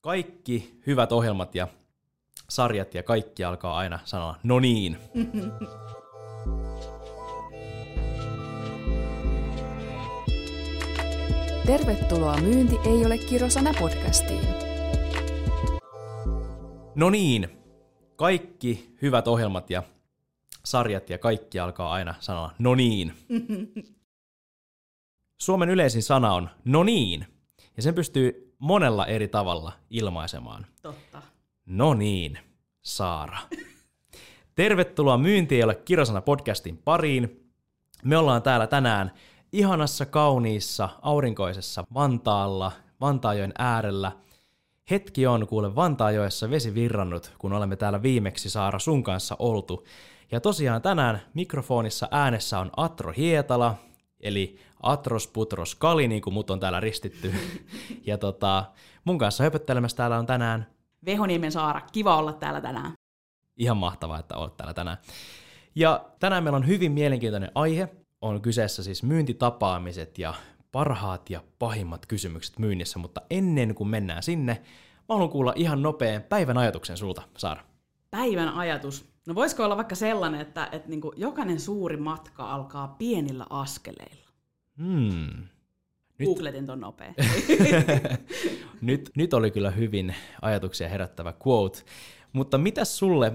Kaikki hyvät ohjelmat ja sarjat ja kaikki alkaa aina sanoa, no niin. Tervetuloa Myynti ei ole kirosana podcastiin. No niin, kaikki hyvät ohjelmat ja sarjat ja kaikki alkaa aina sanoa no niin. Suomen yleisin sana on no niin, ja sen pystyy monella eri tavalla ilmaisemaan. Totta. No niin, Saara. Tervetuloa Myynti ei ole kirosana podcastin pariin. Me ollaan täällä tänään ihanassa, kauniissa, aurinkoisessa Vantaalla, Vantaajoen äärellä. Hetki on kuule Vantaajoessa vesi virrannut, kun olemme täällä viimeksi Saara sun kanssa oltu. Ja tosiaan tänään mikrofonissa äänessä on Atro Hietala, eli Atros Putros Kali, niin kuin mut on täällä ristitty. ja tota, mun kanssa höpöttelemässä täällä on tänään Vehoniemen Saara, kiva olla täällä tänään. Ihan mahtavaa, että olet täällä tänään. Ja tänään meillä on hyvin mielenkiintoinen aihe. On kyseessä siis myyntitapaamiset ja parhaat ja pahimmat kysymykset myynnissä, mutta ennen kuin mennään sinne, mä haluan kuulla ihan nopean päivän ajatuksen sulta, Saara. Päivän ajatus. No voisiko olla vaikka sellainen, että, että niin jokainen suuri matka alkaa pienillä askeleilla? Hmm. Nyt. Googletin ton nopea. nyt, nyt oli kyllä hyvin ajatuksia herättävä quote. Mutta mitä sulle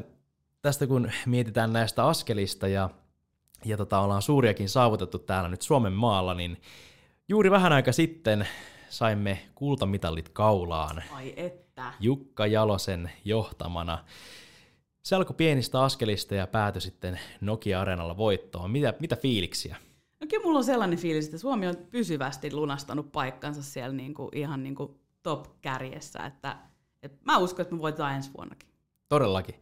tästä, kun mietitään näistä askelista ja, ja tota, ollaan suuriakin saavutettu täällä nyt Suomen maalla, niin juuri vähän aika sitten saimme kultamitalit kaulaan. Ai että. Jukka Jalosen johtamana. Se alkoi pienistä askelista ja päätyi sitten Nokia-areenalla voittoon. Mitä, mitä fiiliksiä? No kyllä mulla on sellainen fiilis, että Suomi on pysyvästi lunastanut paikkansa siellä niinku, ihan niinku top-kärjessä, että, että mä uskon, että me voitetaan ensi vuonnakin. Todellakin.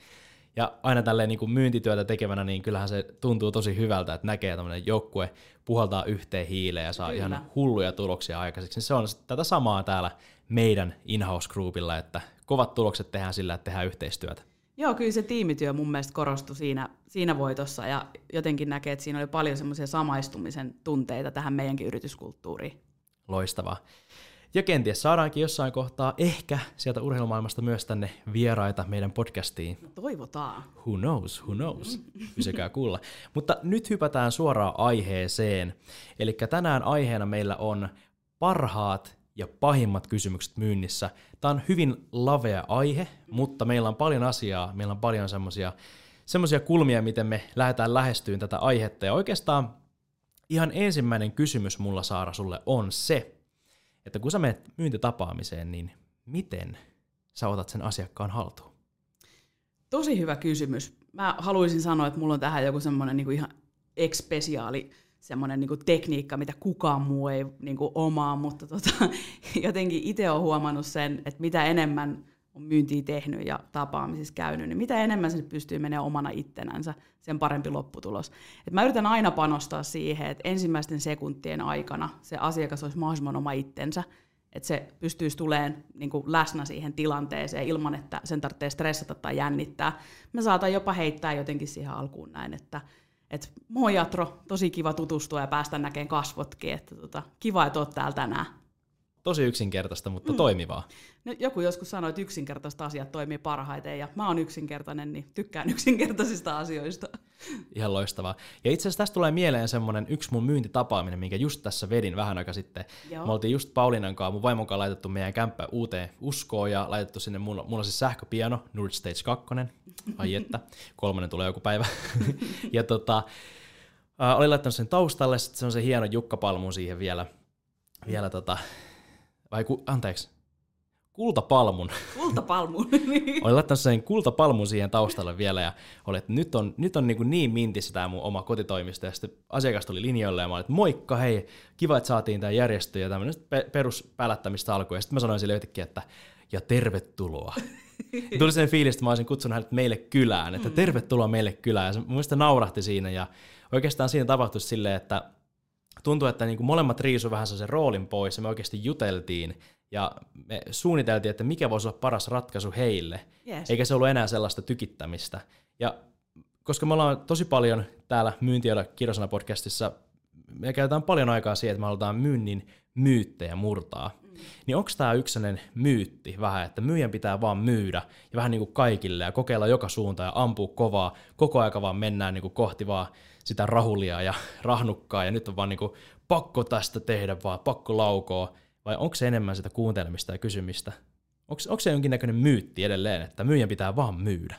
Ja aina tälleen niin kuin myyntityötä tekevänä, niin kyllähän se tuntuu tosi hyvältä, että näkee tämmöinen joukkue puhaltaa yhteen hiileen ja saa Kyllä. ihan hulluja tuloksia aikaiseksi. Se on tätä samaa täällä meidän in-house groupilla, että kovat tulokset tehdään sillä, että tehdään yhteistyötä. Joo, kyllä se tiimityö mun mielestä korostui siinä, siinä voitossa ja jotenkin näkee, että siinä oli paljon semmoisia samaistumisen tunteita tähän meidänkin yrityskulttuuriin. Loistavaa. Ja kenties saadaankin jossain kohtaa ehkä sieltä urheilumaailmasta myös tänne vieraita meidän podcastiin. No toivotaan. Who knows, who knows. Pysykää kuulla. Mutta nyt hypätään suoraan aiheeseen. Eli tänään aiheena meillä on parhaat ja pahimmat kysymykset myynnissä. Tämä on hyvin lavea aihe, mutta meillä on paljon asiaa, meillä on paljon semmoisia semmoisia kulmia, miten me lähdetään lähestyyn tätä aihetta. Ja oikeastaan ihan ensimmäinen kysymys mulla Saara sulle on se, että kun sä menet myyntitapaamiseen, niin miten sä otat sen asiakkaan haltuun? Tosi hyvä kysymys. Mä haluaisin sanoa, että mulla on tähän joku semmoinen niin ihan ekspesiaali semmoinen niin tekniikka, mitä kukaan muu ei niin kuin omaa, mutta tota, jotenkin itse olen huomannut sen, että mitä enemmän on myyntiä tehnyt ja tapaamisissa käynyt, niin mitä enemmän se pystyy menemään omana ittenänsä, sen parempi lopputulos. Et mä yritän aina panostaa siihen, että ensimmäisten sekuntien aikana se asiakas olisi mahdollisimman oma itsensä, että se pystyisi tulemaan niin kuin läsnä siihen tilanteeseen ilman, että sen tarvitsee stressata tai jännittää. Mä saatan jopa heittää jotenkin siihen alkuun näin, että et moi Jatro, tosi kiva tutustua ja päästä näkemään kasvotkin, että tota, kiva, että oot täällä tänään. Tosi yksinkertaista, mutta mm. toimivaa. No, joku joskus sanoi, että yksinkertaiset asiat toimii parhaiten, ja mä oon yksinkertainen, niin tykkään yksinkertaisista asioista. Ihan loistavaa. Ja itse asiassa tästä tulee mieleen semmoinen yksi mun myyntitapaaminen, minkä just tässä vedin vähän aika sitten. Joo. Me oltiin just Paulinan kanssa, mun vaimon kanssa laitettu meidän kämppä uuteen uskoon ja laitettu sinne, mulla, mulla on siis sähköpiano, Nord Stage 2, ai että, kolmannen tulee joku päivä. ja tota, äh, olin laittanut sen taustalle, sitten se on se hieno jukkapalmun siihen vielä, vielä tota, vai ku, anteeksi, kultapalmun. Kultapalmun. Olin laittanut sen kultapalmun siihen taustalle vielä ja oli, että nyt on, nyt on niin, kuin niin mintissä tämä mun oma kotitoimisto ja sitten asiakas tuli linjoille ja mä olin, että moikka, hei, kiva, että saatiin tämä järjestö ja tämmöinen peruspälättämistä alkoi ja sitten mä sanoin sille yhtäkkiä, että ja tervetuloa. ja tuli sen fiilis, että mä olisin kutsunut hänet meille kylään, että mm. tervetuloa meille kylään ja se mun mielestä naurahti siinä ja oikeastaan siinä tapahtui silleen, että tuntui, että niin kuin molemmat riisu vähän sen roolin pois ja me oikeasti juteltiin ja me suunniteltiin, että mikä voisi olla paras ratkaisu heille, yes. eikä se ollut enää sellaista tykittämistä. Ja koska me ollaan tosi paljon täällä myyntiöllä kirjasana podcastissa, me käytetään paljon aikaa siihen, että me halutaan myynnin myyttejä murtaa. Mm. Niin onko tämä yksi myytti vähän, että myyjän pitää vaan myydä ja vähän niin kuin kaikille ja kokeilla joka suuntaan ja ampua kovaa, koko aika vaan mennään niin kuin kohti vaan sitä rahulia ja rahnukkaa ja nyt on vaan niin kuin pakko tästä tehdä vaan, pakko laukoa, vai onko se enemmän sitä kuuntelemista ja kysymistä? Onko, onko se jonkinnäköinen myytti edelleen, että myyjän pitää vaan myydä?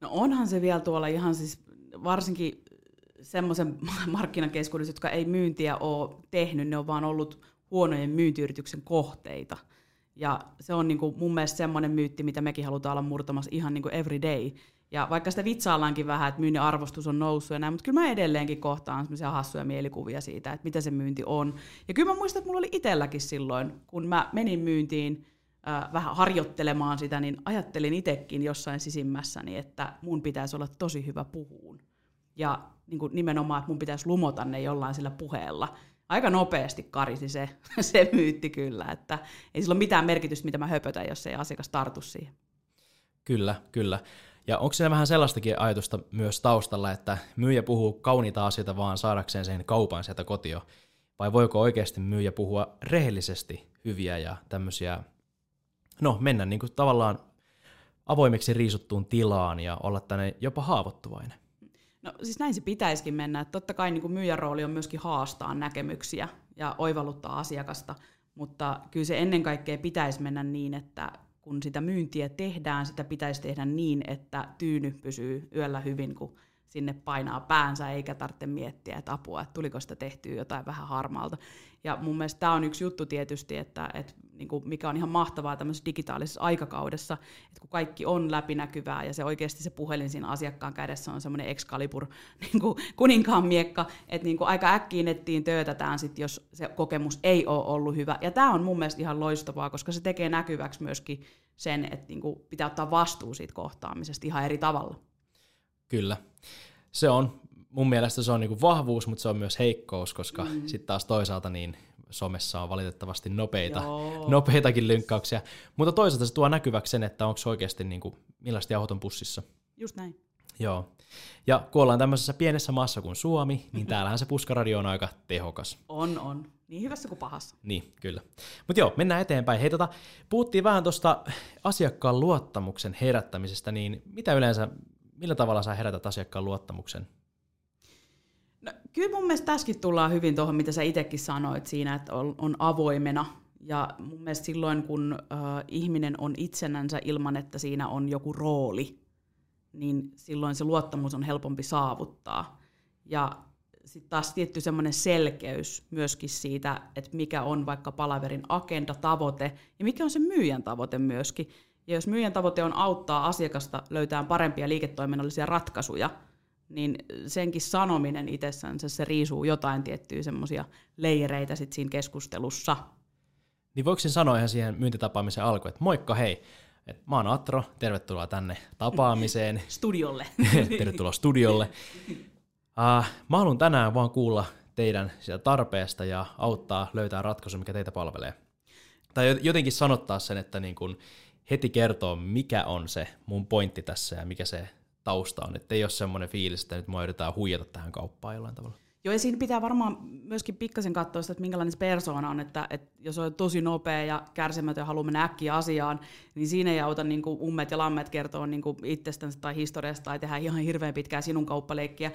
No onhan se vielä tuolla ihan siis, varsinkin semmoisen markkinakeskuudessa, jotka ei myyntiä ole tehnyt, ne on vaan ollut huonojen myyntiyrityksen kohteita. Ja se on niin kuin mun mielestä semmoinen myytti, mitä mekin halutaan olla murtamassa ihan niin kuin every day. Ja vaikka sitä vitsaillaankin vähän, että myynnin arvostus on noussut ja näin, mutta kyllä mä edelleenkin kohtaan semmoisia hassuja mielikuvia siitä, että mitä se myynti on. Ja kyllä mä muistan, että mulla oli itselläkin silloin, kun mä menin myyntiin äh, vähän harjoittelemaan sitä, niin ajattelin itsekin jossain sisimmässäni, että mun pitäisi olla tosi hyvä puhuun. Ja niin kuin nimenomaan, että mun pitäisi lumota ne jollain sillä puheella. Aika nopeasti karisi se, se myytti kyllä, että ei sillä ole mitään merkitystä, mitä mä höpötän, jos ei asiakas tartu siihen. Kyllä, kyllä. Ja onko siellä vähän sellaistakin ajatusta myös taustalla, että myyjä puhuu kauniita asioita vaan saadakseen sen kaupan sieltä kotio? Vai voiko oikeasti myyjä puhua rehellisesti hyviä ja tämmöisiä, no mennä niin kuin tavallaan avoimeksi riisuttuun tilaan ja olla tänne jopa haavoittuvainen? No siis näin se pitäisikin mennä. Että totta kai niin kuin myyjän rooli on myöskin haastaa näkemyksiä ja oivalluttaa asiakasta, mutta kyllä se ennen kaikkea pitäisi mennä niin, että kun sitä myyntiä tehdään, sitä pitäisi tehdä niin, että tyyny pysyy yöllä hyvin, kun sinne painaa päänsä, eikä tarvitse miettiä, että apua, että tuliko sitä tehtyä jotain vähän harmaalta. Ja mun mielestä tämä on yksi juttu tietysti, että, että niin kuin mikä on ihan mahtavaa tämmöisessä digitaalisessa aikakaudessa, että kun kaikki on läpinäkyvää ja se oikeasti se puhelin siinä asiakkaan kädessä on semmoinen Excalibur niin kuin kuninkaan miekka, että niin kuin aika äkkiin nettiin töötätään sit, jos se kokemus ei ole ollut hyvä. Ja tämä on mun mielestä ihan loistavaa, koska se tekee näkyväksi myöskin sen, että niin kuin pitää ottaa vastuu siitä kohtaamisesta ihan eri tavalla. Kyllä. Se on, mun mielestä se on niinku vahvuus, mutta se on myös heikkous, koska mm. sitten taas toisaalta niin somessa on valitettavasti nopeita, nopeitakin lynkkauksia. Mutta toisaalta se tuo näkyväksi sen, että onko oikeasti niinku, millaista jauhot on pussissa. Just näin. Joo. Ja kun ollaan tämmöisessä pienessä maassa kuin Suomi, niin täällähän se puskaradio on aika tehokas. On, on. Niin hyvässä kuin pahassa. Niin, kyllä. Mutta joo, mennään eteenpäin. Hei, tota, puhuttiin vähän tuosta asiakkaan luottamuksen herättämisestä, niin mitä yleensä, millä tavalla sä herätät asiakkaan luottamuksen? Kyllä mun mielestä tässäkin tullaan hyvin tuohon, mitä sä itsekin sanoit siinä, että on, on avoimena. Ja mun mielestä silloin, kun äh, ihminen on itsenänsä ilman, että siinä on joku rooli, niin silloin se luottamus on helpompi saavuttaa. Ja sitten taas tietty semmoinen selkeys myöskin siitä, että mikä on vaikka palaverin agenda, tavoite ja mikä on se myyjän tavoite myöskin. Ja jos myyjän tavoite on auttaa asiakasta löytämään parempia liiketoiminnallisia ratkaisuja, niin senkin sanominen itsessänsä se riisuu jotain tiettyjä semmoisia leireitä sit siinä keskustelussa. Niin voiko sanoa ihan siihen myyntitapaamisen alkuun, että moikka hei, et mä oon Atro, tervetuloa tänne tapaamiseen. Studiolle. tervetuloa studiolle. Uh, mä haluan tänään vaan kuulla teidän sitä tarpeesta ja auttaa löytää ratkaisu, mikä teitä palvelee. Tai jotenkin sanottaa sen, että niin kun heti kertoo, mikä on se mun pointti tässä ja mikä se tausta on. Että ei ole semmoinen fiilis, että nyt mä yritetään huijata tähän kauppaan jollain tavalla. Joo, ja siinä pitää varmaan myöskin pikkasen katsoa sitä, että minkälainen se persoona on, että, että jos on tosi nopea ja kärsimätön ja haluaa mennä äkkiä asiaan, niin siinä ei auta niin kuin ummet ja lammet kertoa niin kuin itsestänsä tai historiasta tai tehdä ihan hirveän pitkää sinun kauppaleikkiä.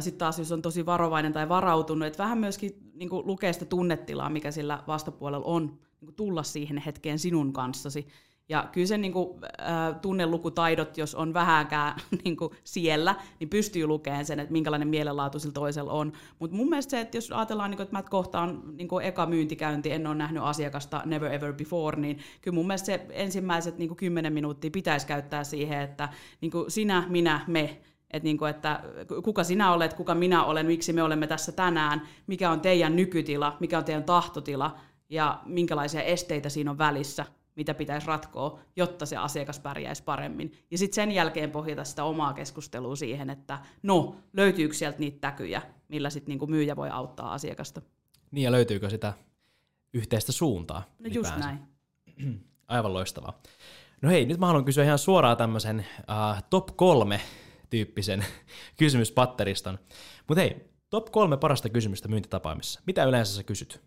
Sitten taas, jos on tosi varovainen tai varautunut, että vähän myöskin niin kuin lukee sitä tunnetilaa, mikä sillä vastapuolella on, niin kuin tulla siihen hetkeen sinun kanssasi. Ja kyllä se niin kuin, äh, tunnelukutaidot, jos on vähänkään niin kuin siellä, niin pystyy lukemaan sen, että minkälainen mielenlaatu sillä toisella on. Mutta mun mielestä se, että jos ajatellaan, niin kuin, että mä kohtaan niin kuin eka myyntikäynti, en ole nähnyt asiakasta never ever before, niin kyllä mun mielestä se ensimmäiset niin kuin 10 minuuttia pitäisi käyttää siihen, että niin kuin sinä, minä, me, että, niin kuin, että kuka sinä olet, kuka minä olen, miksi me olemme tässä tänään, mikä on teidän nykytila, mikä on teidän tahtotila ja minkälaisia esteitä siinä on välissä mitä pitäisi ratkoa, jotta se asiakas pärjäisi paremmin. Ja sitten sen jälkeen pohjata sitä omaa keskustelua siihen, että no, löytyykö sieltä niitä täkyjä, millä sitten niinku myyjä voi auttaa asiakasta. Niin ja löytyykö sitä yhteistä suuntaa? No just näin. Aivan loistavaa. No hei, nyt mä haluan kysyä ihan suoraan tämmöisen uh, top kolme tyyppisen kysymyspatteriston. Mutta hei, top kolme parasta kysymystä myyntitapaamisessa. Mitä yleensä sä kysyt?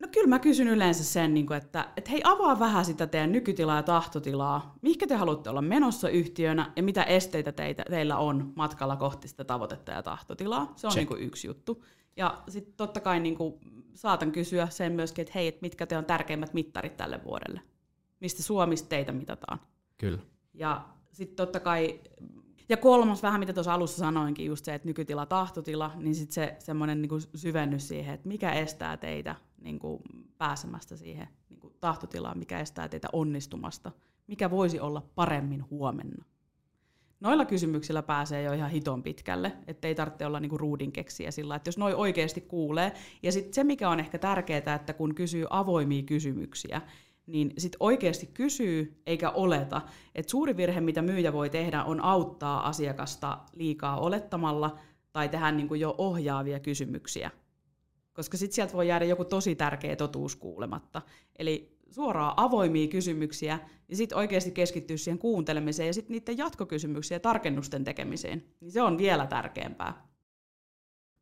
No kyllä mä kysyn yleensä sen, niin kuin, että, että hei avaa vähän sitä teidän nykytilaa ja tahtotilaa. Mihinkä te haluatte olla menossa yhtiönä ja mitä esteitä teitä, teillä on matkalla kohti sitä tavoitetta ja tahtotilaa. Se on niin kuin yksi juttu. Ja sitten totta kai niin kuin, saatan kysyä sen myöskin, että hei, että mitkä te on tärkeimmät mittarit tälle vuodelle. Mistä Suomista teitä mitataan. Kyllä. Ja sitten totta kai, ja kolmas vähän mitä tuossa alussa sanoinkin, just se, että nykytila, tahtotila, niin sitten se semmoinen niin syvennys siihen, että mikä estää teitä niin kuin pääsemästä siihen niin kuin tahtotilaan, mikä estää teitä onnistumasta, mikä voisi olla paremmin huomenna. Noilla kysymyksillä pääsee jo ihan hiton pitkälle, ettei tarvitse olla niinku ruudin keksiä sillä, että jos noi oikeasti kuulee. Ja sitten se, mikä on ehkä tärkeää, että kun kysyy avoimia kysymyksiä, niin sit oikeasti kysyy eikä oleta. Et suuri virhe, mitä myyjä voi tehdä, on auttaa asiakasta liikaa olettamalla tai tehdä niinku jo ohjaavia kysymyksiä. Koska sitten sieltä voi jäädä joku tosi tärkeä totuus kuulematta. Eli suoraan avoimia kysymyksiä ja sitten oikeasti keskittyä siihen kuuntelemiseen ja sitten niiden jatkokysymyksiä ja tarkennusten tekemiseen. Niin se on vielä tärkeämpää.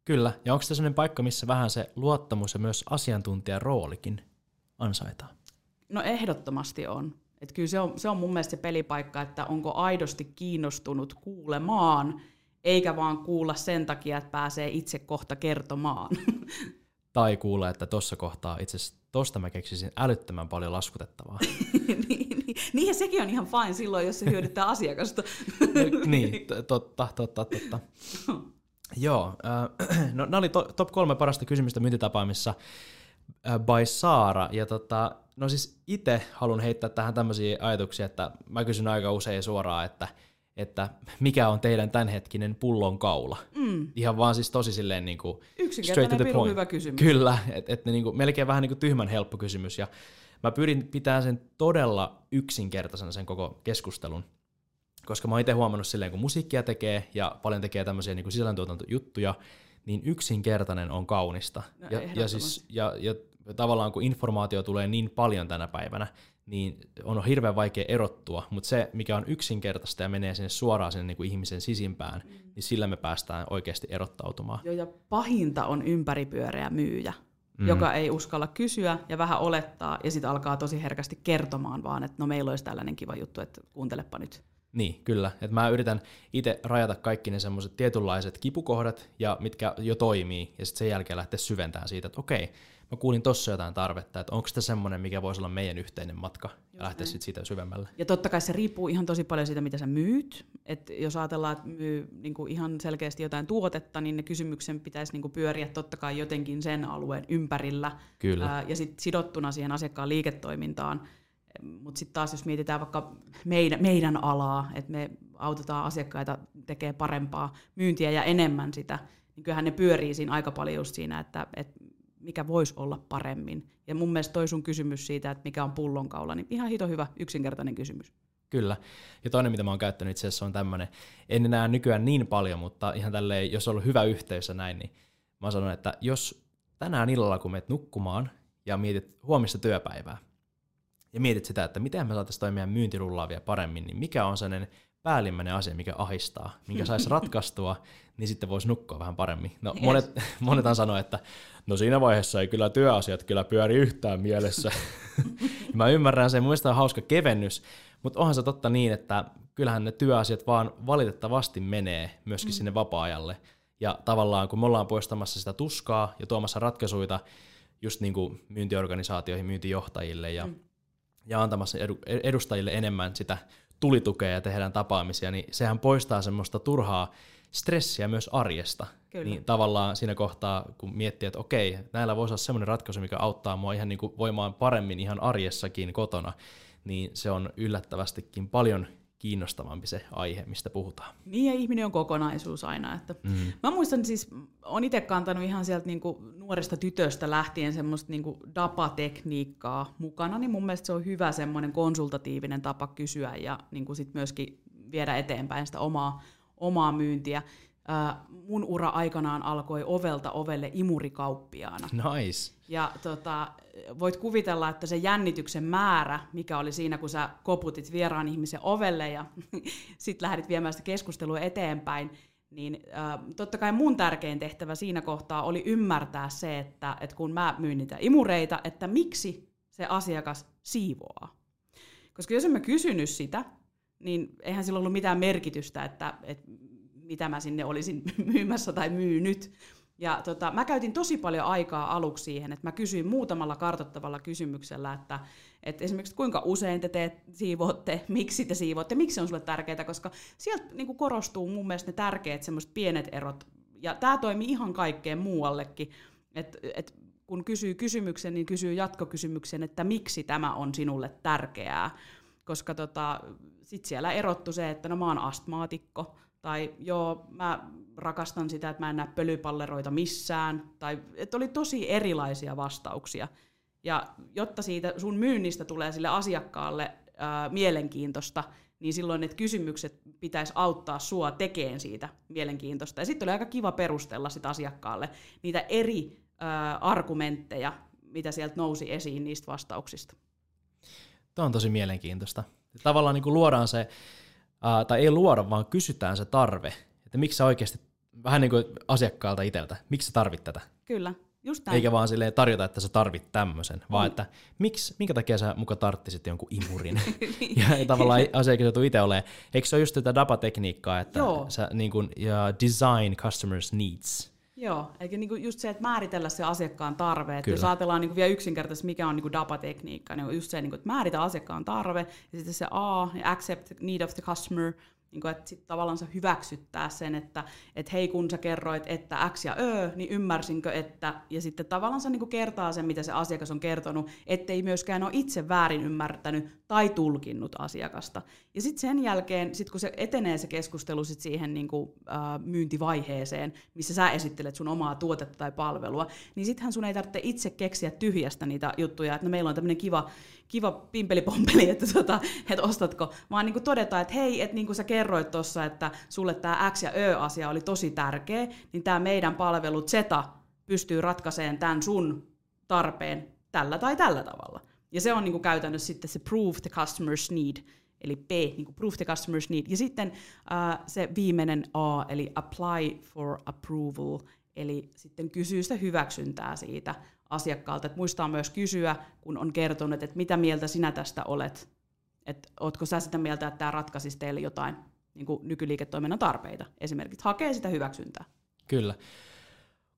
Kyllä, ja onko se sellainen paikka, missä vähän se luottamus ja myös asiantuntijan roolikin ansaitaan? No ehdottomasti on. Et kyllä se on, se on mun mielestä se pelipaikka, että onko aidosti kiinnostunut kuulemaan, eikä vaan kuulla sen takia, että pääsee itse kohta kertomaan. Tai kuulla, että tuossa kohtaa itse asiassa tosta mä keksisin älyttömän paljon laskutettavaa. niin, niin, niin, ja sekin on ihan fine silloin, jos se hyödyttää asiakasta. niin, totta, totta, totta. Joo, äh, no nämä oli to, top kolme parasta kysymystä myyntitapaamissa äh, by Saara. Ja tota, no siis itse haluan heittää tähän tämmöisiä ajatuksia, että mä kysyn aika usein suoraan, että – että mikä on teidän tämänhetkinen pullon kaula. Mm. Ihan vaan siis tosi silleen niin kuin straight to the point. hyvä kysymys. Kyllä, että et niin kuin, melkein vähän niin kuin tyhmän helppo kysymys. Ja mä pyrin pitämään sen todella yksinkertaisena sen koko keskustelun. Koska mä oon itse huomannut silleen, kun musiikkia tekee ja paljon tekee tämmöisiä niin kuin sisällöntuotantojuttuja, niin yksinkertainen on kaunista. No, ja, ja, siis, ja, ja tavallaan kun informaatio tulee niin paljon tänä päivänä, niin on hirveän vaikea erottua, mutta se, mikä on yksinkertaista ja menee sinne suoraan sinne niin kuin ihmisen sisimpään, mm. niin sillä me päästään oikeasti erottautumaan. Joo, ja pahinta on ympäripyöreä myyjä, mm. joka ei uskalla kysyä ja vähän olettaa, ja sitten alkaa tosi herkästi kertomaan vaan, että no meillä olisi tällainen kiva juttu, että kuuntelepa nyt. Niin, kyllä. Et mä yritän itse rajata kaikki ne semmoiset tietynlaiset kipukohdat, ja mitkä jo toimii, ja sitten sen jälkeen lähteä syventämään siitä, että okei, mä kuulin tossa jotain tarvetta, että onko tämä semmoinen, mikä voisi olla meidän yhteinen matka ja lähteä sitten siitä syvemmälle. Ja totta kai se riippuu ihan tosi paljon siitä, mitä sä myyt. Et jos ajatellaan, että myy niin kuin ihan selkeästi jotain tuotetta, niin ne kysymyksen pitäisi niin kuin pyöriä totta kai jotenkin sen alueen ympärillä. Kyllä. Ää, ja sitten sidottuna siihen asiakkaan liiketoimintaan. Mutta sitten taas, jos mietitään vaikka meidän, meidän alaa, että me autetaan asiakkaita tekemään parempaa myyntiä ja enemmän sitä, niin kyllähän ne pyörii siinä aika paljon just siinä, että, että mikä voisi olla paremmin. Ja mun mielestä toi sun kysymys siitä, että mikä on pullonkaula, niin ihan hito hyvä, yksinkertainen kysymys. Kyllä. Ja toinen, mitä mä oon käyttänyt itse asiassa on tämmöinen, en enää nykyään niin paljon, mutta ihan tälleen, jos on ollut hyvä yhteys ja näin, niin mä sanon, että jos tänään illalla, kun menet nukkumaan ja mietit huomista työpäivää, ja mietit sitä, että miten me saataisiin toimia myyntirullaa vielä paremmin, niin mikä on sellainen päällimmäinen asia, mikä ahistaa, minkä saisi ratkaistua, niin sitten voisi nukkua vähän paremmin. No, yes. monet, monethan sanoo, että no siinä vaiheessa ei kyllä työasiat kyllä pyöri yhtään mielessä. mä ymmärrän sen, mielestä on hauska kevennys, mutta onhan se totta niin, että kyllähän ne työasiat vaan valitettavasti menee myöskin mm. sinne vapaa-ajalle. Ja tavallaan kun me ollaan poistamassa sitä tuskaa ja tuomassa ratkaisuja just niin kuin myyntiorganisaatioihin, myyntijohtajille ja, mm. ja antamassa edustajille enemmän sitä tulitukea ja tehdään tapaamisia, niin sehän poistaa semmoista turhaa stressiä myös arjesta. Kyllä. Niin tavallaan siinä kohtaa, kun miettii, että okei, näillä voisi olla semmoinen ratkaisu, mikä auttaa mua ihan niin kuin voimaan paremmin ihan arjessakin kotona, niin se on yllättävästikin paljon kiinnostavampi se aihe, mistä puhutaan. Niin, ja ihminen on kokonaisuus aina. Että mm. Mä muistan siis, on itse kantanut ihan sieltä niinku nuoresta tytöstä lähtien semmoista niinku dapatekniikkaa mukana, niin mun mielestä se on hyvä semmoinen konsultatiivinen tapa kysyä ja niinku sit myöskin viedä eteenpäin sitä omaa, omaa myyntiä. Äh, mun ura aikanaan alkoi ovelta ovelle imurikauppiaana. Nice. Ja tota, voit kuvitella, että se jännityksen määrä, mikä oli siinä, kun sä koputit vieraan ihmisen ovelle ja sitten lähdit viemään sitä keskustelua eteenpäin, niin äh, totta kai mun tärkein tehtävä siinä kohtaa oli ymmärtää se, että, että kun mä myyn niitä imureita, että miksi se asiakas siivoaa. Koska jos en mä kysynyt sitä, niin eihän sillä ollut mitään merkitystä, että, että mitä mä sinne olisin myymässä tai myynyt. Ja tota, mä käytin tosi paljon aikaa aluksi siihen, että mä kysyin muutamalla kartoittavalla kysymyksellä, että, että esimerkiksi kuinka usein te teet, siivoatte, miksi te siivoatte, miksi se on sulle tärkeää, koska sieltä niin korostuu mun mielestä ne tärkeät semmoiset pienet erot. Ja tämä toimii ihan kaikkeen muuallekin, että et kun kysyy kysymyksen, niin kysyy jatkokysymyksen, että miksi tämä on sinulle tärkeää. Koska tota, sitten siellä erottu se, että no mä oon astmaatikko, tai joo, mä rakastan sitä, että mä en näe pölypalleroita missään. Tai että oli tosi erilaisia vastauksia. Ja jotta siitä sun myynnistä tulee sille asiakkaalle ää, mielenkiintoista, niin silloin ne kysymykset pitäisi auttaa sua tekemään siitä mielenkiintoista. Ja sitten oli aika kiva perustella sitä asiakkaalle niitä eri ää, argumentteja, mitä sieltä nousi esiin niistä vastauksista. Tämä on tosi mielenkiintoista. Tavallaan niin kuin luodaan se, ää, tai ei luoda, vaan kysytään se tarve, että miksi sä oikeasti, vähän niin kuin asiakkaalta itseltä, miksi sä tarvit tätä? Kyllä, just näin. Eikä vaan silleen tarjota, että sä tarvit tämmöisen, vaan mm. että miksi, minkä takia sä muka tarttisit jonkun imurin. ja tavallaan asiakas joutuu itse olemaan. Eikö se ole just tätä DAPA-tekniikkaa, että Joo. sä niin kuin, ja design customers needs. Joo, eikä niinku just se, että määritellä se asiakkaan tarve. Että jos ajatellaan niinku vielä yksinkertaisesti, mikä on niinku DAPA-tekniikka, niin just se, niinku, että määritä asiakkaan tarve, ja sitten se A, accept need of the customer, niin kuin, että sit tavallaan hyväksyttää sen, että et hei kun sä kerroit, että X ja Ö, niin ymmärsinkö, että, ja sitten tavallaan niin kertaa sen, mitä se asiakas on kertonut, ettei myöskään ole itse väärin ymmärtänyt tai tulkinnut asiakasta. Ja sitten sen jälkeen, sit kun se etenee se keskustelu sit siihen niin kuin, äh, myyntivaiheeseen, missä sä esittelet sun omaa tuotetta tai palvelua, niin sittenhän sun ei tarvitse itse keksiä tyhjästä niitä juttuja, että no meillä on tämmöinen kiva kiva pimpelipompeli, että, tota, että ostatko, vaan niin kuin todeta, että hei, että niin kuin sä kerroit tuossa, että sulle tämä X ja Ö-asia oli tosi tärkeä, niin tämä meidän palvelu Zeta pystyy ratkaiseen tämän sun tarpeen tällä tai tällä tavalla. Ja se on niin käytännössä sitten se prove the customer's need, eli P, niin kuin prove the customer's need. Ja sitten äh, se viimeinen A, eli apply for approval, eli sitten kysyy sitä hyväksyntää siitä asiakkaalta. Että muistaa myös kysyä, kun on kertonut, että mitä mieltä sinä tästä olet. Että ootko sä sitä mieltä, että tämä ratkaisisi teille jotain niin kuin nykyliiketoiminnan tarpeita. Esimerkiksi hakee sitä hyväksyntää. Kyllä.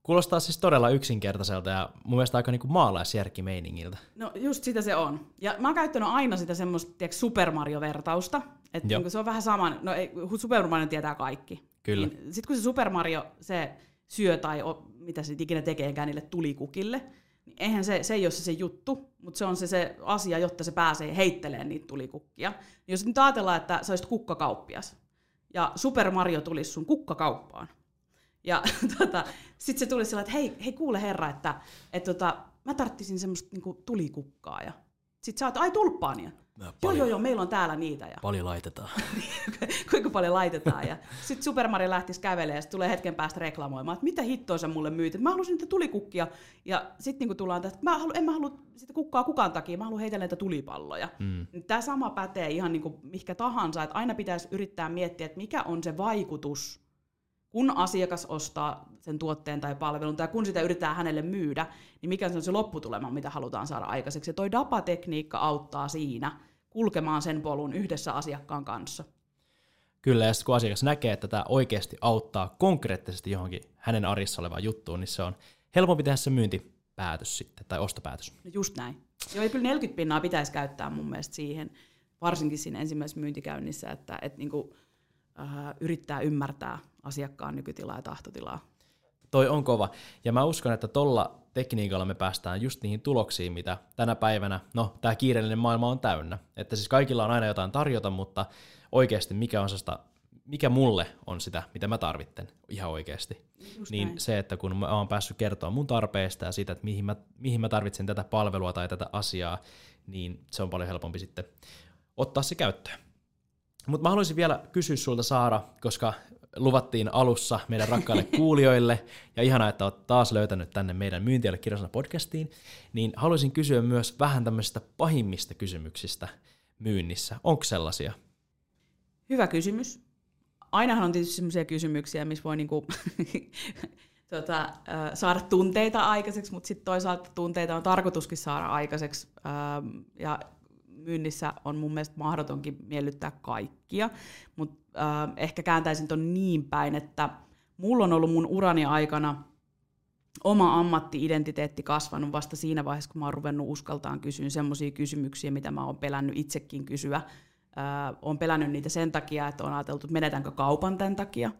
Kuulostaa siis todella yksinkertaiselta ja mun mielestä aika niin maalaisjärkimeiningiltä. No just sitä se on. Ja mä oon käyttänyt aina sitä semmoista tiedätkö, Super Mario-vertausta. Että niin se on vähän sama, no ei, Super Mario tietää kaikki. Kyllä. Niin, Sitten kun se Super Mario, se syö tai o, mitä se ikinä tekeekään niille tulikukille, niin eihän se, se ei ole se, se juttu, mutta se on se, se asia, jotta se pääsee heittelemään niitä tulikukkia. Jos nyt ajatellaan, että sä olisit kukkakauppias, ja Super Mario tulisi sun kukkakauppaan, ja tota, sitten se tuli sillä, että hei, hei kuule herra, että et, tota, mä tarttisin semmoista niinku, tulikukkaa. Ja sitten sä oot, ai tulppaania. Joo, joo, joo, meillä on täällä niitä. Ja... Paljon laitetaan. Kuinka paljon laitetaan. Ja sitten Super Mario lähtisi kävelemään ja tulee hetken päästä reklamoimaan, että mitä hittoa sä mulle myyt. Mä haluaisin niitä tulikukkia. Ja sitten niin tullaan tästä, mä halu, en mä halua sitä kukkaa kukaan takia, mä haluan heitellä näitä tulipalloja. Mm. Tämä sama pätee ihan niin kuin mikä tahansa, että aina pitäisi yrittää miettiä, että mikä on se vaikutus kun asiakas ostaa sen tuotteen tai palvelun, tai kun sitä yritetään hänelle myydä, niin mikä on se lopputulema, mitä halutaan saada aikaiseksi. Ja toi DAPA-tekniikka auttaa siinä kulkemaan sen polun yhdessä asiakkaan kanssa. Kyllä, ja kun asiakas näkee, että tämä oikeasti auttaa konkreettisesti johonkin hänen arjessa olevaan juttuun, niin se on helpompi tehdä se myyntipäätös sitten, tai ostopäätös. No just näin. Joo, ja kyllä 40 pinnaa pitäisi käyttää mun mielestä siihen, varsinkin siinä ensimmäisessä myyntikäynnissä, että, että niinku, äh, yrittää ymmärtää asiakkaan nykytilaa ja tahtotilaa. Toi on kova. Ja mä uskon, että tuolla tekniikalla me päästään just niihin tuloksiin, mitä tänä päivänä, no tämä kiireellinen maailma on täynnä. Että siis kaikilla on aina jotain tarjota, mutta oikeasti mikä on sitä, mikä mulle on sitä, mitä mä tarvitten ihan oikeasti. Just niin näin. se, että kun mä oon päässyt kertoa mun tarpeista ja siitä, että mihin mä, mihin mä tarvitsen tätä palvelua tai tätä asiaa, niin se on paljon helpompi sitten ottaa se käyttöön. Mutta mä haluaisin vielä kysyä sulta Saara, koska luvattiin alussa meidän rakkaille kuulijoille, ja ihanaa, että olet taas löytänyt tänne meidän myyntialle kirjasana podcastiin, niin haluaisin kysyä myös vähän tämmöisistä pahimmista kysymyksistä myynnissä. Onko sellaisia? Hyvä kysymys. ainahan on tietysti sellaisia kysymyksiä, missä voi niinku, tota, äh, saada tunteita aikaiseksi, mutta sitten toisaalta tunteita on tarkoituskin saada aikaiseksi. Ähm, ja myynnissä on mun mielestä mahdotonkin miellyttää kaikkia, mutta äh, ehkä kääntäisin ton niin päin, että mulla on ollut mun urani aikana oma ammatti-identiteetti kasvanut vasta siinä vaiheessa, kun mä oon ruvennut uskaltaan kysyä semmoisia kysymyksiä, mitä mä oon pelännyt itsekin kysyä. Äh, oon pelännyt niitä sen takia, että on ajateltu, että menetänkö kaupan tämän takia.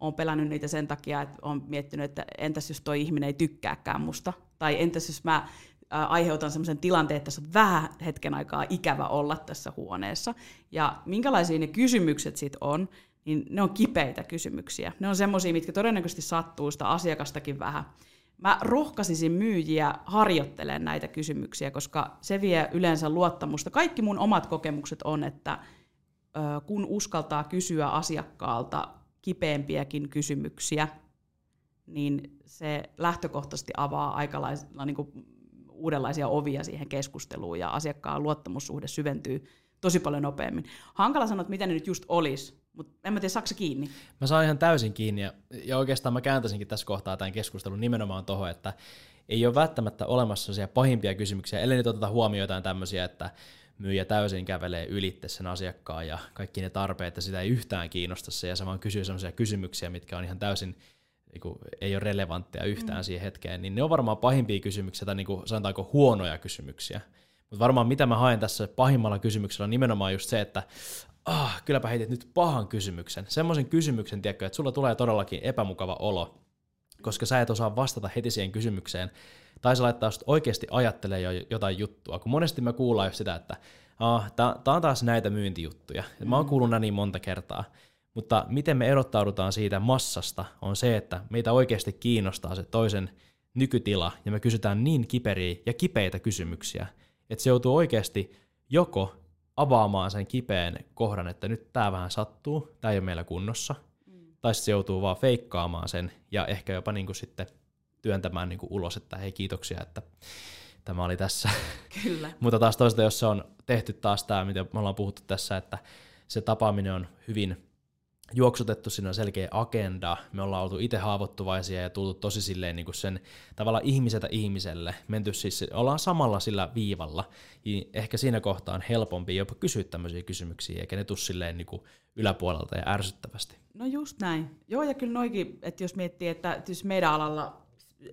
Oon pelännyt niitä sen takia, että on miettinyt, että entäs jos toi ihminen ei tykkääkään musta. Tai entäs jos mä aiheutan sellaisen tilanteen, että tässä on vähän hetken aikaa ikävä olla tässä huoneessa. Ja minkälaisia ne kysymykset sitten on, niin ne on kipeitä kysymyksiä. Ne on semmoisia, mitkä todennäköisesti sattuu sitä asiakastakin vähän. Mä rohkaisisin myyjiä harjoittelemaan näitä kysymyksiä, koska se vie yleensä luottamusta. Kaikki mun omat kokemukset on, että kun uskaltaa kysyä asiakkaalta kipeämpiäkin kysymyksiä, niin se lähtökohtaisesti avaa aika lailla niin uudenlaisia ovia siihen keskusteluun ja asiakkaan luottamussuhde syventyy tosi paljon nopeammin. Hankala sanoa, että miten ne nyt just olisi, mutta en mä tiedä, saksa kiinni? Mä saan ihan täysin kiinni ja, ja oikeastaan mä kääntäisinkin tässä kohtaa tämän keskustelun nimenomaan tuohon, että ei ole välttämättä olemassa sellaisia pahimpia kysymyksiä, ellei nyt oteta huomioon jotain tämmöisiä, että myyjä täysin kävelee ylitte sen asiakkaan ja kaikki ne tarpeet, että sitä ei yhtään kiinnosta se ja se vaan kysyy sellaisia kysymyksiä, mitkä on ihan täysin ei ole relevantteja yhtään mm. siihen hetkeen, niin ne on varmaan pahimpia kysymyksiä tai niin kuin, sanotaanko huonoja kysymyksiä. Mutta varmaan mitä mä haen tässä pahimmalla kysymyksellä on nimenomaan just se, että ah, kylläpä heitit nyt pahan kysymyksen. Semmoisen kysymyksen, tiedätkö, että sulla tulee todellakin epämukava olo, koska sä et osaa vastata heti siihen kysymykseen, tai sä laittaa oikeasti ajattelee jo jotain juttua, kun monesti me kuullaan jo sitä, että ah, tää, tää on taas näitä myyntijuttuja. Mm. Mä oon kuullut niin monta kertaa. Mutta miten me erottaudutaan siitä massasta on se, että meitä oikeasti kiinnostaa se toisen nykytila, ja me kysytään niin kiperiä ja kipeitä kysymyksiä, että se joutuu oikeasti joko avaamaan sen kipeän kohdan, että nyt tämä vähän sattuu, tämä ei ole meillä kunnossa, mm. tai se joutuu vaan feikkaamaan sen ja ehkä jopa niin kuin sitten työntämään niin kuin ulos, että hei kiitoksia, että tämä oli tässä. Kyllä. Mutta taas toista, jos se on tehty taas tämä, mitä me ollaan puhuttu tässä, että se tapaaminen on hyvin juoksutettu, siinä on selkeä agenda, me ollaan oltu itse haavoittuvaisia ja tultu tosi silleen niin kuin sen tavalla ihmiseltä ihmiselle, menty siis, ollaan samalla sillä viivalla, niin ehkä siinä kohtaa on helpompi jopa kysyä tämmöisiä kysymyksiä, eikä ne tule silleen niin kuin yläpuolelta ja ärsyttävästi. No just näin. Joo, ja kyllä noikin, että jos miettii, että jos meidän alalla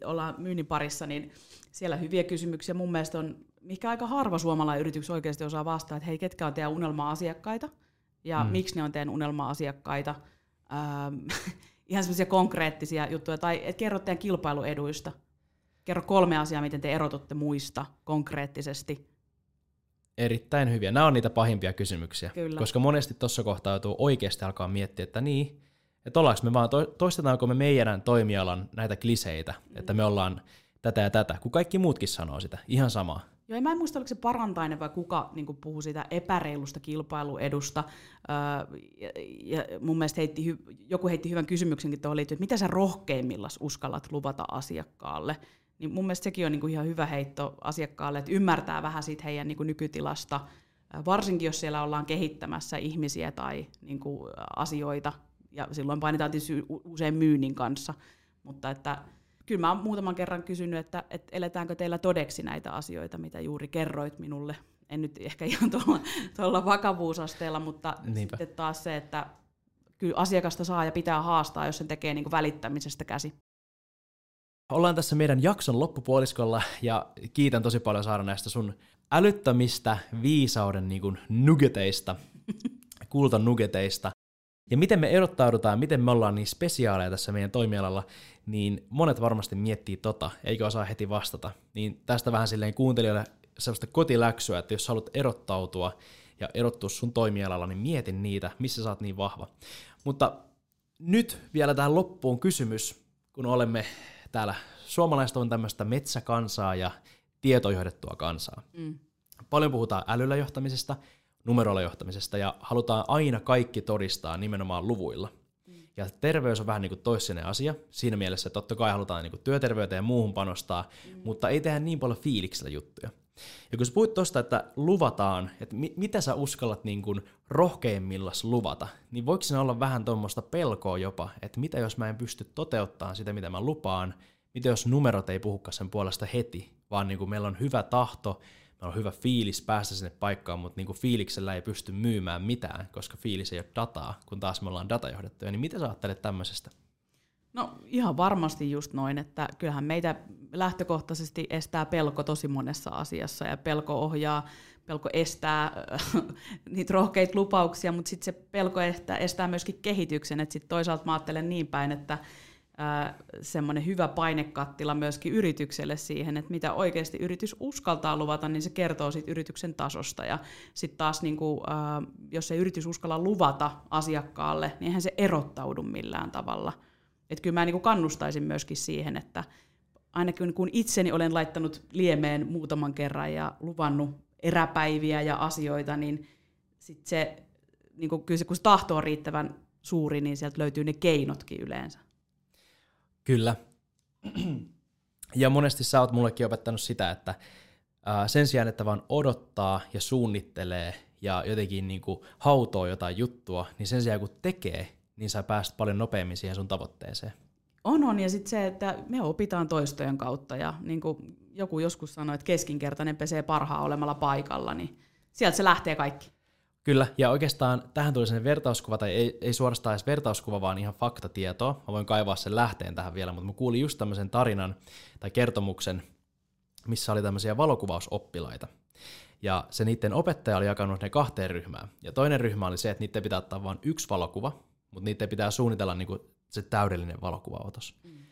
ollaan myynnin parissa, niin siellä hyviä kysymyksiä. Mun mielestä on, mikä aika harva suomalainen yritys oikeasti osaa vastata, että hei, ketkä on teidän unelma-asiakkaita, ja mm. miksi ne on teidän unelma-asiakkaita. Ähm, ihan semmoisia konkreettisia juttuja, tai et kerro teidän kilpailueduista. Kerro kolme asiaa, miten te erotutte muista konkreettisesti. Erittäin hyviä. Nämä on niitä pahimpia kysymyksiä. Kyllä. Koska monesti tuossa kohtaa joutuu oikeasti alkaa miettiä, että niin, että ollaanko me vaan, toistetaanko me meidän toimialan näitä kliseitä, mm. että me ollaan tätä ja tätä, kun kaikki muutkin sanoo sitä, ihan samaa. Joo, mä en muista, oliko se parantainen vai kuka niin puhui siitä epäreilusta kilpailuedusta. Öö, ja, ja mun mielestä heitti, joku heitti hyvän kysymyksenkin tuohon liittyen, että mitä sä rohkeimmillas uskallat luvata asiakkaalle. Niin mun mielestä sekin on niin kuin ihan hyvä heitto asiakkaalle, että ymmärtää vähän siitä heidän niin kuin nykytilasta, varsinkin jos siellä ollaan kehittämässä ihmisiä tai niin kuin asioita, ja silloin painetaan tietysti usein myynnin kanssa, mutta että kyllä mä oon muutaman kerran kysynyt, että, että eletäänkö teillä todeksi näitä asioita, mitä juuri kerroit minulle. En nyt ehkä ihan tuolla, tuolla vakavuusasteella, mutta Niinpä. sitten taas se, että kyllä asiakasta saa ja pitää haastaa, jos sen tekee niin kuin välittämisestä käsi. Ollaan tässä meidän jakson loppupuoliskolla ja kiitän tosi paljon Saara näistä sun älyttömistä viisauden niin kuin nugeteista, kultanugeteista. Ja miten me erottaudutaan, miten me ollaan niin spesiaaleja tässä meidän toimialalla, niin monet varmasti miettii tota, eikä osaa heti vastata. Niin tästä vähän silleen kuuntelijoille sellaista kotiläksyä, että jos haluat erottautua ja erottua sun toimialalla, niin mietin niitä, missä sä oot niin vahva. Mutta nyt vielä tähän loppuun kysymys, kun olemme täällä, suomalaiset on tämmöistä metsäkansaa ja tietojohdettua kansaa. Mm. Paljon puhutaan älyllä johtamisesta, numeroilla johtamisesta ja halutaan aina kaikki todistaa nimenomaan luvuilla. Ja terveys on vähän niin kuin toissijainen asia siinä mielessä, totta kai halutaan niin kuin työterveyteen ja muuhun panostaa, mm. mutta ei tehdä niin paljon fiiliksellä juttuja. Ja kun sä puhuit tuosta, että luvataan, että mi- mitä sä uskallat niin kuin rohkeimmillas luvata, niin voiko siinä olla vähän tuommoista pelkoa jopa, että mitä jos mä en pysty toteuttamaan sitä, mitä mä lupaan, mitä jos numerot ei puhukaan sen puolesta heti, vaan niin kuin meillä on hyvä tahto, meillä on hyvä fiilis päästä sinne paikkaan, mutta niin kuin fiiliksellä ei pysty myymään mitään, koska fiilis ei ole dataa, kun taas me ollaan datajohdettuja. Niin mitä sä ajattelet tämmöisestä? No ihan varmasti just noin, että kyllähän meitä lähtökohtaisesti estää pelko tosi monessa asiassa ja pelko ohjaa, pelko estää niitä rohkeita lupauksia, mutta sitten se pelko estää, estää myöskin kehityksen, että sitten toisaalta mä ajattelen niin päin, että semmoinen hyvä painekattila myöskin yritykselle siihen, että mitä oikeasti yritys uskaltaa luvata, niin se kertoo siitä yrityksen tasosta. Ja sitten taas, niin kuin, jos se yritys uskalla luvata asiakkaalle, niin eihän se erottaudu millään tavalla. Että kyllä mä niin kuin kannustaisin myöskin siihen, että ainakin kun itseni olen laittanut liemeen muutaman kerran ja luvannut eräpäiviä ja asioita, niin sit se, niin kuin, kyllä se, kun se tahto on riittävän suuri, niin sieltä löytyy ne keinotkin yleensä. Kyllä. Ja monesti sä oot mullekin opettanut sitä, että sen sijaan, että vaan odottaa ja suunnittelee ja jotenkin niin kuin hautoo jotain juttua, niin sen sijaan kun tekee, niin sä pääst paljon nopeammin siihen sun tavoitteeseen. On, on. Ja sitten se, että me opitaan toistojen kautta. Ja niin kuin joku joskus sanoi, että keskinkertainen pesee parhaa olemalla paikalla, niin sieltä se lähtee kaikki. Kyllä, ja oikeastaan tähän tuli sen vertauskuva, tai ei, ei suorastaan edes vertauskuva, vaan ihan faktatietoa. Mä voin kaivaa sen lähteen tähän vielä, mutta mä kuulin just tämmöisen tarinan tai kertomuksen, missä oli tämmöisiä valokuvausoppilaita. Ja se niiden opettaja oli jakanut ne kahteen ryhmään. Ja toinen ryhmä oli se, että niiden pitää ottaa vain yksi valokuva, mutta niiden pitää suunnitella niinku se täydellinen valokuvaotos. Mm.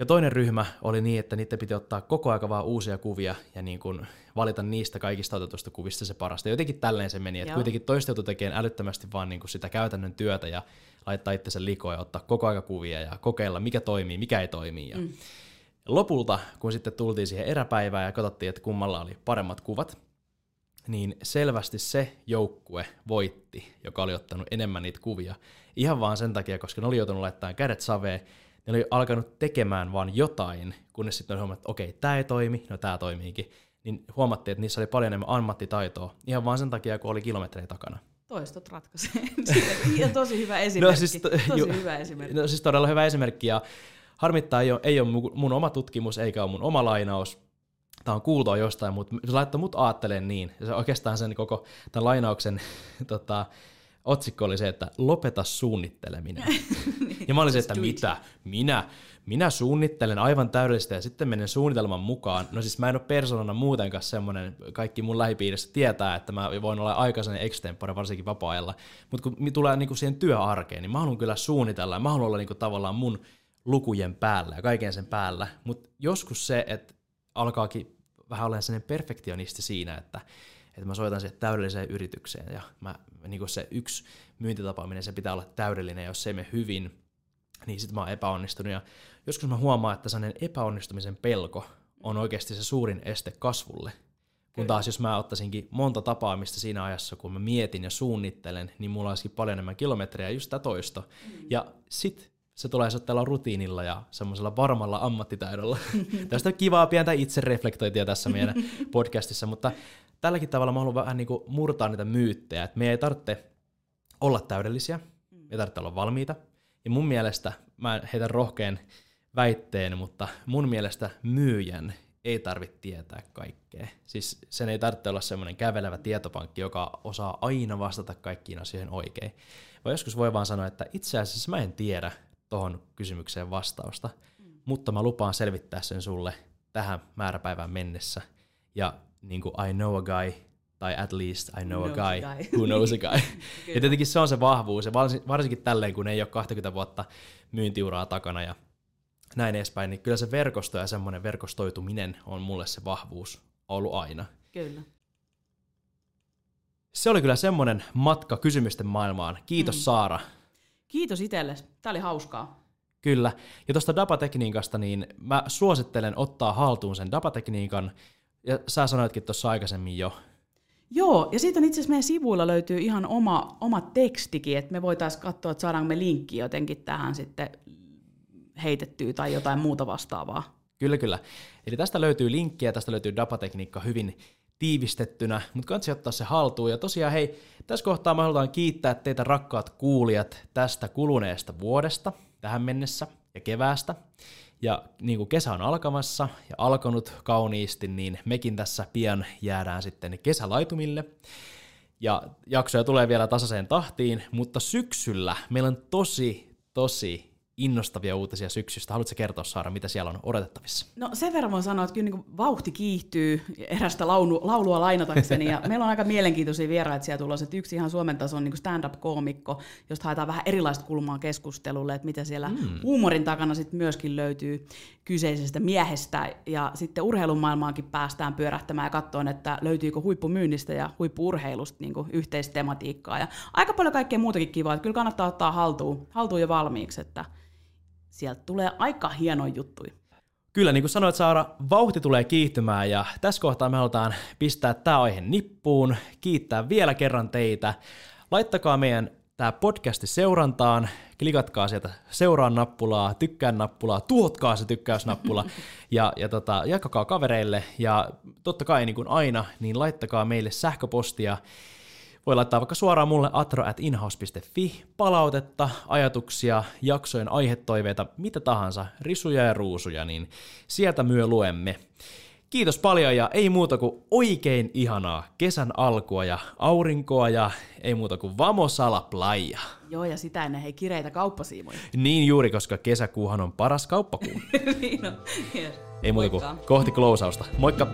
Ja toinen ryhmä oli niin, että niiden piti ottaa koko aika vaan uusia kuvia ja niin kuin valita niistä kaikista otetusta kuvista se parasta. Jotenkin tälleen se meni, että Joo. kuitenkin toista joutui tekemään älyttömästi vaan niin kuin sitä käytännön työtä ja laittaa itsensä likoon ja ottaa koko aika kuvia ja kokeilla, mikä toimii, mikä ei toimi. Ja mm. Lopulta, kun sitten tultiin siihen eräpäivään ja katsottiin, että kummalla oli paremmat kuvat, niin selvästi se joukkue voitti, joka oli ottanut enemmän niitä kuvia. Ihan vaan sen takia, koska ne oli joutunut laittamaan kädet saveen ne oli alkanut tekemään vaan jotain, kunnes sitten oli huomattu, että okei, tämä ei toimi, no tämä toimiikin. Niin huomattiin, että niissä oli paljon enemmän ammattitaitoa, ihan vaan sen takia, kun oli kilometrejä takana. Toistot ratkaisee. ja tosi hyvä esimerkki. No siis, to, tosi ju, hyvä esimerkki. No siis todella hyvä esimerkki, ja harmittaa ei ole, ei ole mun oma tutkimus, eikä ole mun oma lainaus, tämä on kuultua jostain, mutta se laittoi mut ajattelemaan niin. Ja se oikeastaan sen koko tämän lainauksen tota, otsikko oli se, että lopeta suunnitteleminen. niin, ja mä olin se, että mitä? Minä? Minä suunnittelen aivan täydellistä ja sitten menen suunnitelman mukaan. No siis mä en ole persoonana muutenkaan semmoinen, kaikki mun lähipiirissä tietää, että mä voin olla aikaisen extempore, varsinkin vapaa-ajalla. Mutta kun tulee niinku siihen työarkeen, niin mä haluan kyllä suunnitella ja mä haluan olla niinku tavallaan mun lukujen päällä ja kaiken sen päällä. Mutta joskus se, että alkaakin vähän olla sellainen perfektionisti siinä, että että mä soitan siihen täydelliseen yritykseen ja mä, niin kuin se yksi myyntitapaaminen, se pitää olla täydellinen, jos se ei mene hyvin, niin sitten mä oon epäonnistunut. Ja joskus mä huomaan, että sellainen epäonnistumisen pelko on oikeasti se suurin este kasvulle. Kun taas jos mä ottaisinkin monta tapaamista siinä ajassa, kun mä mietin ja suunnittelen, niin mulla olisikin paljon enemmän kilometrejä just sitä toista. Mm. Ja sit se tulee sottella rutiinilla ja semmoisella varmalla ammattitaidolla. Tästä on kivaa pientä itsereflektointia tässä meidän podcastissa, mutta tälläkin tavalla mä haluan vähän niin kuin murtaa niitä myyttejä, että me ei tarvitse olla täydellisiä, me ei tarvitse olla valmiita. Ja mun mielestä, mä heitän rohkean väitteen, mutta mun mielestä myyjän ei tarvitse tietää kaikkea. Siis sen ei tarvitse olla semmoinen kävelevä tietopankki, joka osaa aina vastata kaikkiin asioihin oikein. Vai joskus voi vaan sanoa, että itse asiassa mä en tiedä tuohon kysymykseen vastausta, mm. mutta mä lupaan selvittää sen sulle tähän määräpäivään mennessä. Ja niin kuin I know a guy, tai at least I know, know a guy, guy who knows a guy. ja tietenkin se on se vahvuus, ja varsinkin tälleen, kun ei ole 20 vuotta myyntiuraa takana ja näin edespäin, niin kyllä se verkosto ja semmoinen verkostoituminen on mulle se vahvuus ollut aina. Kyllä. Se oli kyllä semmoinen matka kysymysten maailmaan. Kiitos mm. Saara. Kiitos itsellesi. Tämä oli hauskaa. Kyllä. Ja tuosta dapatekniikasta, niin mä suosittelen ottaa haltuun sen dapatekniikan, ja sä sanoitkin tuossa aikaisemmin jo. Joo, ja siitä on itse asiassa meidän sivuilla löytyy ihan oma, oma tekstikin, että me voitaisiin katsoa, että saadaanko me linkki jotenkin tähän sitten heitettyä tai jotain muuta vastaavaa. Kyllä, kyllä. Eli tästä löytyy linkkiä, tästä löytyy dapatekniikka hyvin tiivistettynä, mutta kannattaa ottaa se haltuun. Ja tosiaan hei, tässä kohtaa me halutaan kiittää teitä rakkaat kuulijat tästä kuluneesta vuodesta tähän mennessä ja keväästä. Ja niin kuin kesä on alkamassa ja alkanut kauniisti, niin mekin tässä pian jäädään sitten kesälaitumille. Ja jaksoja tulee vielä tasaiseen tahtiin, mutta syksyllä meillä on tosi, tosi innostavia uutisia syksystä. Haluatko kertoa, Saara, mitä siellä on odotettavissa? No sen verran voin sanoa, että kyllä niin vauhti kiihtyy erästä laulu, laulua lainatakseni. Ja meillä on aika mielenkiintoisia vieraita siellä tulossa. Että yksi ihan Suomen tason niin stand-up-koomikko, josta haetaan vähän erilaista kulmaa keskustelulle, että mitä siellä mm. huumorin takana sitten myöskin löytyy kyseisestä miehestä. Ja sitten urheilun maailmaankin päästään pyörähtämään ja katsoen, että löytyykö huippumyynnistä ja huippuurheilusta niin yhteistematiikkaa. Ja aika paljon kaikkea muutakin kivaa. Että kyllä kannattaa ottaa haltuun, haltuun jo valmiiksi, että sieltä tulee aika hieno juttu. Kyllä, niin kuin sanoit Saara, vauhti tulee kiihtymään ja tässä kohtaa me halutaan pistää tämä aihe nippuun, kiittää vielä kerran teitä. Laittakaa meidän tämä podcasti seurantaan, klikatkaa sieltä seuraan nappulaa, tykkään nappulaa, tuotkaa se tykkäysnappula ja, ja tota, jakakaa kavereille ja totta kai niin kuin aina, niin laittakaa meille sähköpostia voi laittaa vaikka suoraan mulle atro at inhouse.fi palautetta, ajatuksia, jaksojen aihetoiveita, mitä tahansa, risuja ja ruusuja, niin sieltä myö luemme. Kiitos paljon ja ei muuta kuin oikein ihanaa kesän alkua ja aurinkoa ja ei muuta kuin vamosala playa. Joo ja sitä ennen hei kireitä kauppasiimoja. Niin juuri, koska kesäkuuhan on paras kauppakuu. niin on. Yes. Ei muuta kuin kohti klousausta. Moikka!